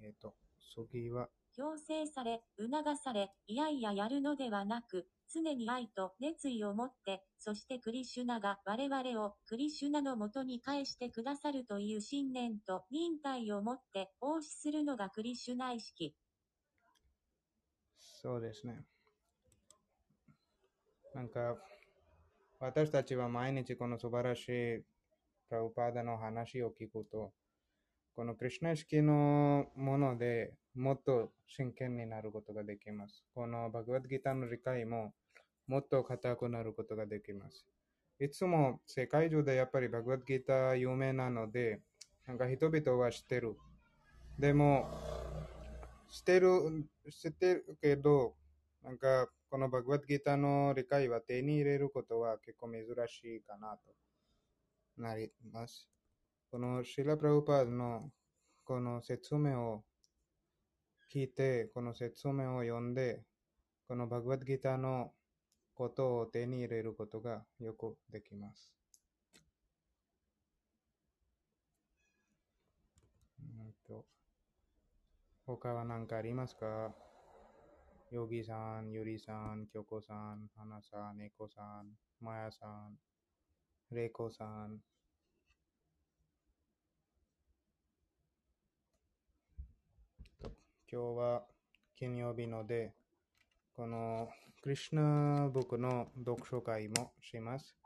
えっ、と、次は強制され、促され、いやいややるのではなく、常に愛と熱意を持って、そしてクリシュナが我々をクリシュナのもとに返してくださるという信念と忍耐を持って奉仕するのがクリシュナ意識。そうですね。なんか、私たちは毎日この素晴らしいプラウパーダの話を聞くと、このクリュナ意識のものでもっと真剣になることができます。このバグワッドギターの理解ももっと固くなることができます。いつも世界中でやっぱりバグワッドギター有名なので、なんか人々は知ってる。でも、知ってる、知ってるけど、なんかこのバグワッドギターの理解は手に入れることは結構珍しいかなとなります。このシラ・プラウパードのこの説明を聞いて、この説明を読んで、このバグワッドギターのことを手に入れることがよくできます。うんと他は何かありますか？ヨギさん、ユリさん、キョコさん、ハナさん、ネコさん、マヤさん、レイコさん。今日は金曜日ので、このクリシュナブクの読書会もします。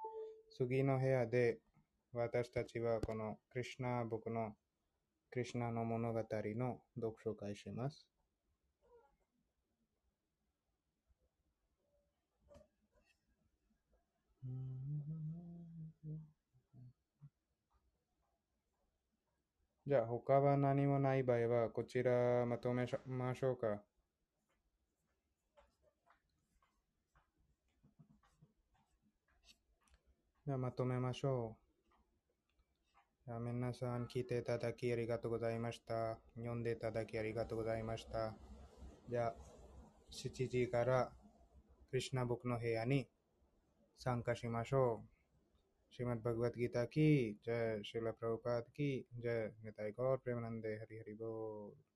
次の部屋で私たちはこのクリシュナブクのクリシュナの物語の読書会します。じゃあ、他は何もない場合は、こちらまとめましょうか。じゃあ、まとめましょう。じゃあ、皆さん聞いていただきありがとうございました。読んでいただきありがとうございました。じゃあ、7時からクリシュナブックの部屋に参加しましょう。श्रीमद् भगवत गीता की। जय श्रील प्रभुपाद की। जय निताई गौर। प्रेमानंदे हरि हरि बोल।